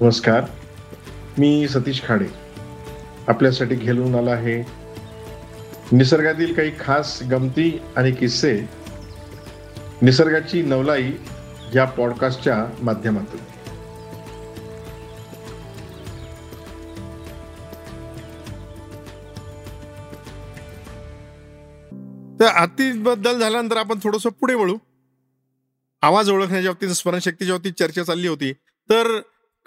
नमस्कार मी सतीश खाडे. आपल्यासाठी घेऊन आला आहे निसर्गातील काही खास गमती आणि किस्से. निसर्गाची नवलाई या पॉडकास्टच्या माध्यमातून. तर अतिबद्दल झाल्यानंतर आपण थोडंसं पुढे वळू. आवाज ओळखण्याच्या बाबतीत स्मरणशक्तीच्या बाबतीत चर्चा चालली होती. तर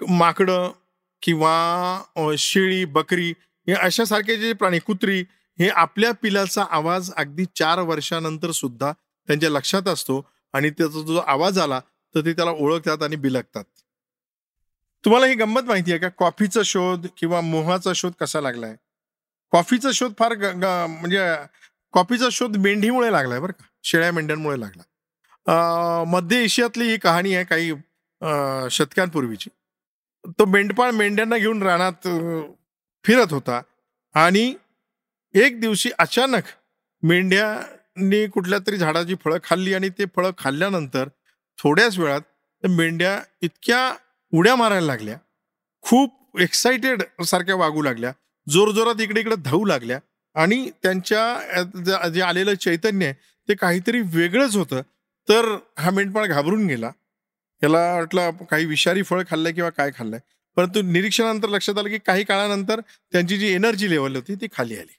माकडं किंवा शेळी बकरी हे अशासारखे जे प्राणी कुत्री हे आपल्या पिलाचा आवाज अगदी चार वर्षानंतर सुद्धा त्यांच्या लक्षात असतो आणि त्याचा जो आवाज आला तर ते त्याला ओळखतात आणि बिलगतात. तुम्हाला ही गंमत माहिती आहे का? कॉफीचा शोध किंवा मोहाचा शोध कसा लागलाय? कॉफीचा शोध फार ग- म्हणजे कॉफीचा शोध मेंढीमुळे लागलाय बरं का शेळ्या मेंढ्यांमुळे लागला. मध्य एशियातली ही कहाणी आहे काही शतकांपूर्वीची. तो मेंढपाळ मेंढ्यांना घेऊन रानात फिरत होता. आणि एक दिवशी अचानक मेंढ्यांनी कुठल्या तरी झाडाची फळं खाल्ली आणि ते फळं खाल्ल्यानंतर थोड्याच वेळात मेंढ्या इतक्या उड्या मारायला लागल्या. खूप एक्साइटेड सारख्या वागू लागल्या. जोरजोरात इकडे इकडे धावू लागल्या. आणि त्यांच्या ज- जे आलेलं चैतन्य आहे ते काहीतरी वेगळंच होतं. तर हा मेंढपाळ घाबरून गेला. याला वाटलं काही विषारी फळ खाल्लंय किंवा काय खाल्लंय. परंतु निरीक्षणानंतर लक्षात आलं की काही काळानंतर त्यांची जी एनर्जी लेवल होती ती खाली आली.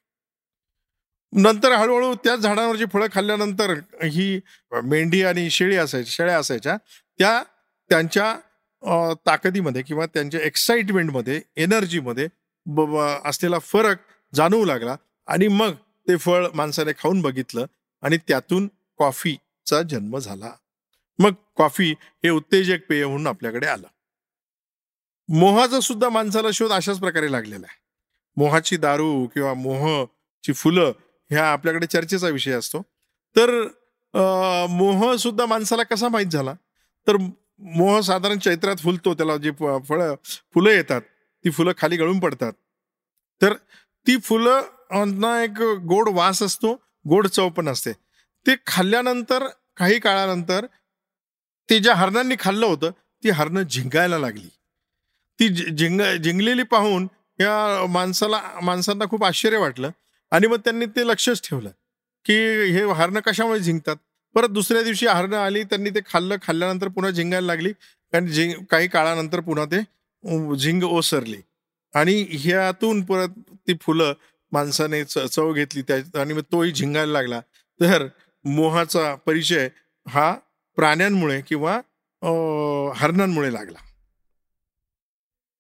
नंतर हळूहळू त्याच झाडांवरची फळं खाल्ल्यानंतर ही मेंढी आणि शेळी असायची शेळ्या असायच्या त्या त्यांच्या ताकदीमध्ये किंवा त्यांच्या एक्साइटमेंटमध्ये एनर्जीमध्ये ब- असलेला फरक जाणवू लागला आणि मग ते फळ माणसाने खाऊन बघितलं आणि त्यातून कॉफीचा जन्म झाला. कॉफी हे उत्तेजक पेय म्हणून आपल्याकडे आलं. मोहाचा सुद्धा माणसाला शोध अशाच प्रकारे लागलेला आहे. मोहाची दारू किंवा मोहची फुलं ह्या आपल्याकडे चर्चेचा विषय असतो. तर मोह सुद्धा माणसाला कसा माहीत झाला? तर मोह साधारण चैत्रात फुलतो त्याला जे फ- फळं फुलं येतात ती फुलं खाली गळून पडतात. तर ती फुलं ना एक गोड वास असतो गोड चव पण असते. ते खाल्ल्यानंतर काही काळानंतर ते ज्या हरणांनी खाल्लं होतं ती हरणं झिंगायला लागली. ती झिंग झिंगलेली पाहून या माणसाला माणसांना खूप आश्चर्य वाटलं आणि मग त्यांनी ते लक्षच ठेवलं की हे हरणं कशामुळे झिंकतात परत दुसऱ्या दिवशी हरणं आली त्यांनी ते खाल्लं खाल्ल्यानंतर पुन्हा झिंगायला लागली आणि झिंग काही काळानंतर पुन्हा ते झिंग ओसरली. आणि ह्यातून परत ती फुलं माणसाने च- चव घेतली त्या आणि मग तोही झिंगायला लागला. तर मोहाचा परिचय हा प्राण्यांमुळे किंवा हरणांमुळे लागला.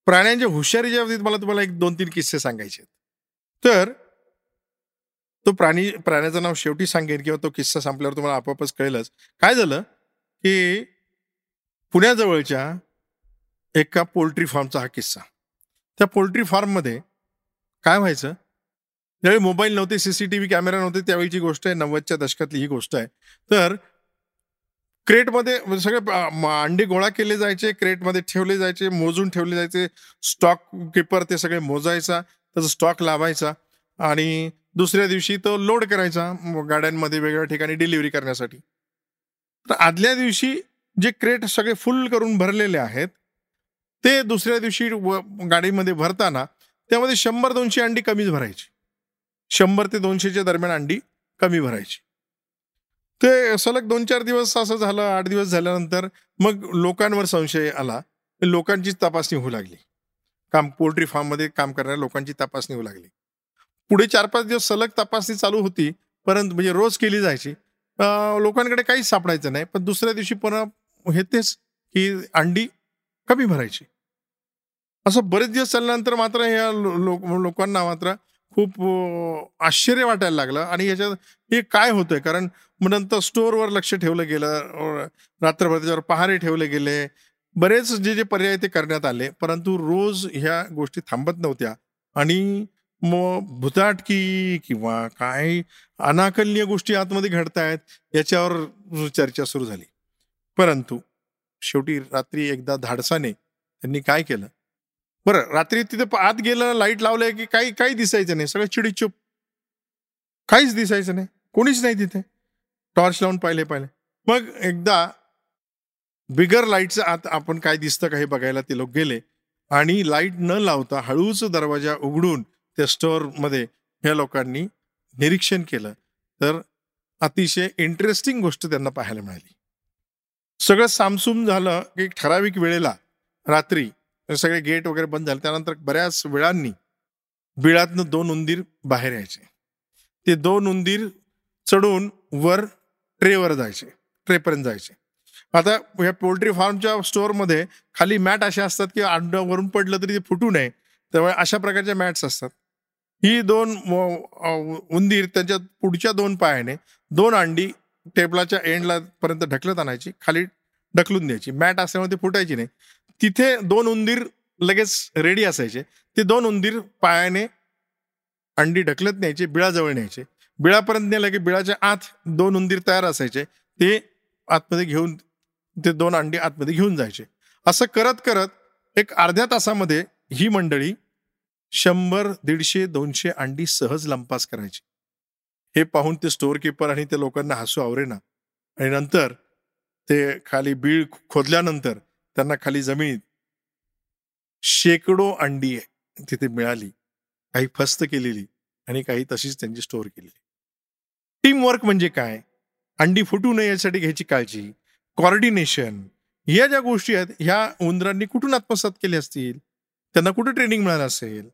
प्राण्यांच्या हुशारीच्या बाबतीत मला तुम्हाला एक दोन तीन किस्से सांगायचे तर तो प्राणी प्राण्याचं नाव शेवटी सांगेन किंवा तो किस्सा संपल्यावर तुम्हाला आपोआपच कळेलच. काय झालं की पुण्याजवळच्या एका पोल्ट्री फार्मचा हा किस्सा. त्या पोल्ट्री फार्ममध्ये काय व्हायचं? ज्यावेळी मोबाईल नव्हते सीसीटीव्ही कॅमेरा नव्हते त्यावेळीची गोष्ट आहे नव्वदच्या दशकातली ही गोष्ट आहे. तर क्रेटमध्ये म्हणजे सगळे अंडी अंडे गोळा केले जायचे क्रेटमध्ये ठेवले जायचे मोजून ठेवले जायचे. स्टॉक किपर ते सगळे मोजायचा त्याचा स्टॉक लावायचा आणि दुसऱ्या दिवशी तो लोड करायचा गाड्यांमध्ये वेगवेगळ्या ठिकाणी डिलिव्हरी करण्यासाठी. तर आदल्या दिवशी जे क्रेट सगळे फुल करून भरलेले आहेत ते दुसऱ्या दिवशी व- गाडीमध्ये भरताना त्यामध्ये शंभर दोनशे अंडी कमीच भरायची. शंभर ते दोनशेच्या दरम्यान अंडी कमी भरायची. ते सलग दोन चार दिवस असं झालं आठ दिवस झाल्यानंतर मग लोकांवर संशय आला. लोकांची तपासणी होऊ लागली. काम पोल्ट्री फार्ममध्ये काम करणाऱ्या लोकांची तपासणी होऊ लागली. पुढे चार पाच दिवस सलग तपासणी चालू होती परंतु म्हणजे रोज केली जायची. लोकांकडे काहीच सापडायचं नाही पण दुसऱ्या दिवशी पुन्हा हे तेच की अंडी कमी भरायची. असं बरेच दिवस चालल्यानंतर मात्र ह्या लो- लो- लोकांना मात्र खूप आश्चर्य वाटायला लागलं आणि याच्यात हे काय होतंय? कारण मग नंतर स्टोअरवर लक्ष ठेवलं गेलं रात्रभर त्याच्यावर पहारे ठेवले गेले. बरेच जे जे पर्याय ते करण्यात आले परंतु रोज ह्या गोष्टी थांबत नव्हत्या. आणि मग भुताटकी किंवा काय अनाकलनीय गोष्टी आतमध्ये घडतायत याच्यावर चर्चा सुरू झाली. परंतु शेवटी रात्री एकदा धाडसाने त्यांनी काय केलं? बरं रात्री तिथे आत गेलं लाइट लावलंय की काही काही दिसायचं नाही सगळं चिडीचूप. काहीच दिसायचं नाही. कोणीच नाही तिथे. टॉर्च लावून पाहिले पाहिले. मग एकदा बिगर लाईटचं आत आपण काय दिसतं का हे बघायला ते लोक गेले आणि लाइट न लावता हळूच दरवाजा उघडून त्या स्टोअरमध्ये ह्या लोकांनी निरीक्षण केलं. तर अतिशय इंटरेस्टिंग गोष्ट त्यांना पाहायला मिळाली. सगळं सामसूम झालं की ठराविक वेळेला रात्री सगळे गेट वगैरे बंद झाले. त्यानंतर बऱ्याच वेळांनी बिळातनं दोन उंदीर बाहेर यायचे. ते दोन उंदीर चढून वर ट्रेवर जायचे ट्रेपर्यंत जायचे. आता ह्या पोल्ट्री फार्मच्या स्टोअरमध्ये खाली मॅट असे असतात की अंड वरून पडलं तरी ते फुटू नये त्यामुळे अशा प्रकारच्या मॅट्स असतात. ही दोन उंदीर त्यांच्या पुढच्या दोन पायाने दोन अंडी टेबलाच्या एंडला पर्यंत ढकलत आणायची खाली ढकलून द्यायची. मॅट असल्यामुळे ती फुटायची नाही. तिथे दोन उंदीर लगेच रेडी असायचे. ते दोन उंदीर पायाने अंडी ढकलत न्यायचे बिळाजवळ न्यायचे. बिळापर्यंत नेलं की बिळाच्या आत दोन उंदीर तयार असायचे. ते आतमध्ये घेऊन ते दोन अंडी आतमध्ये घेऊन जायचे. असं करत करत एक अर्ध्या तासामध्ये ही मंडळी शंभर दीडशे दोनशे अंडी सहज लंपास करायची. हे पाहून ते स्टोअर किपर आणि त्या लोकांना हसू आवरेना. आणि नंतर ते खाली बीळ खोदल्यानंतर त्यांना खाली जमिनीत शेकडो अंडी तिथे मिळाली. काही फस्त केलेली आणि काही तशीच त्यांची स्टोअर केलेली. टीमवर्क म्हणजे काय? अंडी फुटू नये यासाठी घ्यायची काळजी. कॉर्डिनेशन या ज्या गोष्टी आहेत ह्या उंदरांनी कुठून आत्मसात केल्या असतील? त्यांना कुठे ट्रेनिंग मिळालं असेल?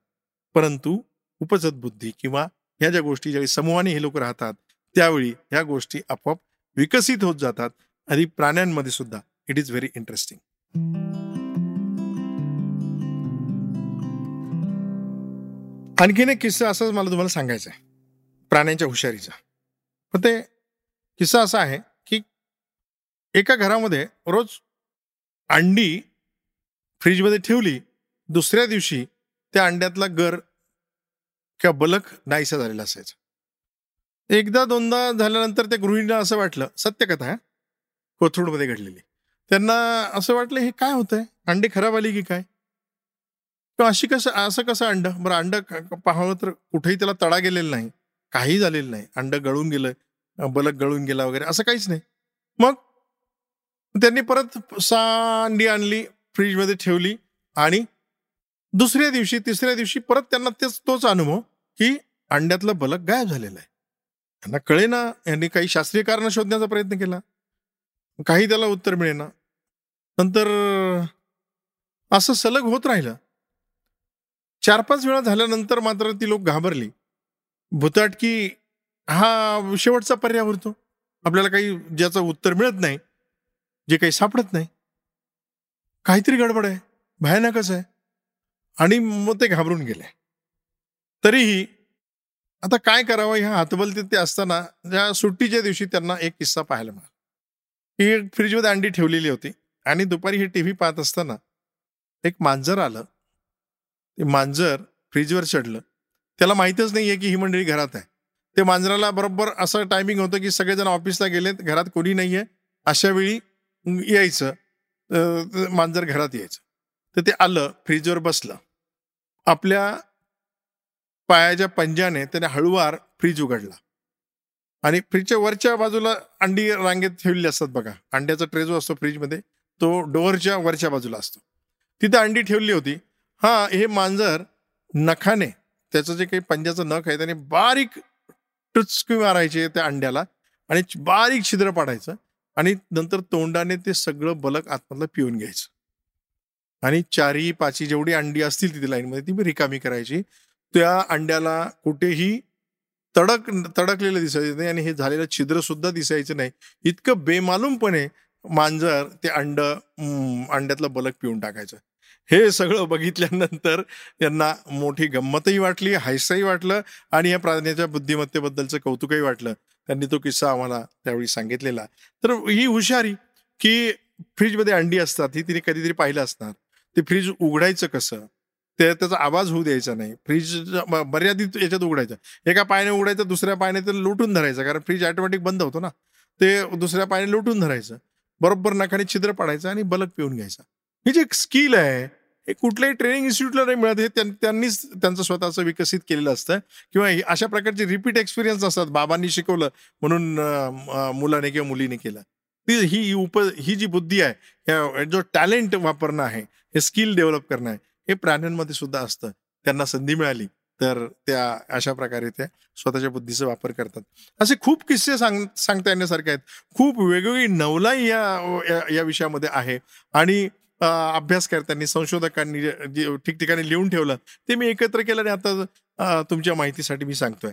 परंतु उपजत बुद्धी किंवा ह्या ज्या गोष्टी ज्यावेळी समूहाने हे लोक राहतात त्यावेळी ह्या गोष्टी आपोआप विकसित होत जातात आणि प्राण्यांमध्ये सुद्धा. इट इज व्हेरी इंटरेस्टिंग आणखीन एक किस्सा असाच मला तुम्हाला सांगायचा आहे प्राण्यांच्या हुशारीचा. मग ते किस्सा असा आहे की एका घरामध्ये रोज अंडी फ्रीजमध्ये ठेवली दुसऱ्या दिवशी त्या अंड्यातला गर किंवा बलक नाहीसा झालेला असायचा. एकदा दोनदा झाल्यानंतर त्या गृहिणीला असं वाटलं सत्यकथा आहे कोथरूडमध्ये घडलेली. त्यांना असं वाटलं हे काय होतंय? अंडे खराब आली की काय? किंवा अशी कसं असं कसं अंड? बरं अंड पाहावं तर कुठेही त्याला तडा गेलेला नाही. काही झालेलं नाही. अंड गळून गेलं बलक गळून गेला वगैरे असं काहीच नाही. मग त्यांनी परत सहा अंडी आणली फ्रीजमध्ये ठेवली आणि दुसऱ्या दिवशी तिसऱ्या दिवशी परत त्यांना तेच तोच अनुभव की अंड्यातलं बलक गायब झालेलं आहे. त्यांना कळेना यांनी काही शास्त्रीय कारण शोधण्याचा प्रयत्न केला. काही त्याला उत्तर मिळेना. नंतर असं सलग होत राहिलं. चार पाच वेळा झाल्यानंतर मात्र ती लोक घाबरली. भुताटकी हा शेवटचा पर्याय उरतो आपल्याला काही ज्याचं उत्तर मिळत नाही जे काही सापडत नाही. काहीतरी गडबड आहे भयानकच आहे. आणि मग ते घाबरून गेले. तरीही आता काय करावं ह्या हातबलतीत ते असताना ज्या सुट्टीच्या दिवशी त्यांना एक किस्सा पाहायला मिळाला. ही फ्रीजमध्ये अंडी ठेवलेली होती आणि दुपारी हे टी व्ही पाहत असताना एक मांजर आलं. ते मांजर फ्रीजवर चढलं. त्याला माहीतच नाही आहे की ही मंडळी घरात आहे. ते मांजराला बरोबर असं टायमिंग होतं की सगळेजण ऑफिसला गेलेत घरात कोणी नाही आहे अशा वेळी यायचं मांजर घरात यायचं. तर ते आलं फ्रीजवर बसलं. आपल्या पायाच्या पंजाने त्याने हळूवार फ्रीज उघडला. आणि फ्रीजच्या वरच्या बाजूला अंडी रांगेत ठेवलेली असतात बघा. अंड्याचा ट्रे जो असतो फ्रीजमध्ये तो डोअरच्या वरच्या बाजूला असतो. तिथे अंडी ठेवली होती. हा हे मांजर नखाने त्याचं जे काही पंजाचं नख आहे त्याने बारीक टुचकी मारायचे त्या अंड्याला आणि बारीक छिद्र पाडायचं आणि नंतर तोंडाने ते सगळं बलक आतमधलं पिऊन घ्यायचं. आणि चारी पाची जेवढी अंडी असतील तिथे लाईनमध्ये ती रिकामी करायची. त्या अंड्याला कुठेही तडक तडकलेलं दिसायचं नाही आणि हे झालेलं छिद्र सुद्धा दिसायचं नाही. इतकं बेमालूमपणे मांजर ते अंड अंड्यातलं बलक पिऊन टाकायचं. हे सगळं बघितल्यानंतर त्यांना मोठी गंमतही वाटली हायसाही वाटलं आणि या प्राण्याच्या बुद्धिमत्तेबद्दलचं कौतुकही वाटलं. त्यांनी तो किस्सा आम्हाला त्यावेळी सांगितलेला. तर ही हुशारी की फ्रीजमध्ये अंडी असतात ही तिने कधीतरी पाहिलं असणार. ते फ्रीज उघडायचं कसं? ते त्याचा आवाज होऊ द्यायचा नाही. फ्रीज मर्यादित याच्यात उघडायचं. एका पायाने उघडायचं दुसऱ्या पायाने तर लुटून धरायचं कारण फ्रीज ऑटोमॅटिक बंद होतो ना. ते दुसऱ्या पायाने लुटून धरायचं. बरोबर नखाने छिद्र पाडायचं आणि बलक पिऊन घ्यायचा. ही जी एक स्किल आहे हे कुठल्याही ट्रेनिंग इन्स्टिट्यूटला नाही मिळत. हे त्यांनीच त्यांचं स्वतःचं विकसित केलेलं असतं. किंवा अशा प्रकारचे रिपीट एक्सपिरियन्स असतात. बाबांनी शिकवलं म्हणून मुलाने किंवा मुलीने केलं. ती ही उप ही जी बुद्धी आहे जो टॅलेंट वापरणं आहे हे स्किल डेव्हलप करणं आहे हे प्राण्यांमध्ये सुद्धा असतं. त्यांना संधी मिळाली तर त्या अशा प्रकारे त्या स्वतःच्या बुद्धीचा वापर करतात. असे खूप किस्से सांग सांगता येण्यासारखे आहेत. खूप वेगवेगळी नवलाई या या, या विषयामध्ये आहे. आणि अभ्यासकर्त्यांनी संशोधकांनी ठिकठिकाणी लिहून ठेवलं ते मी एकत्र केलं आणि आता तुमच्या माहितीसाठी मी सांगतोय.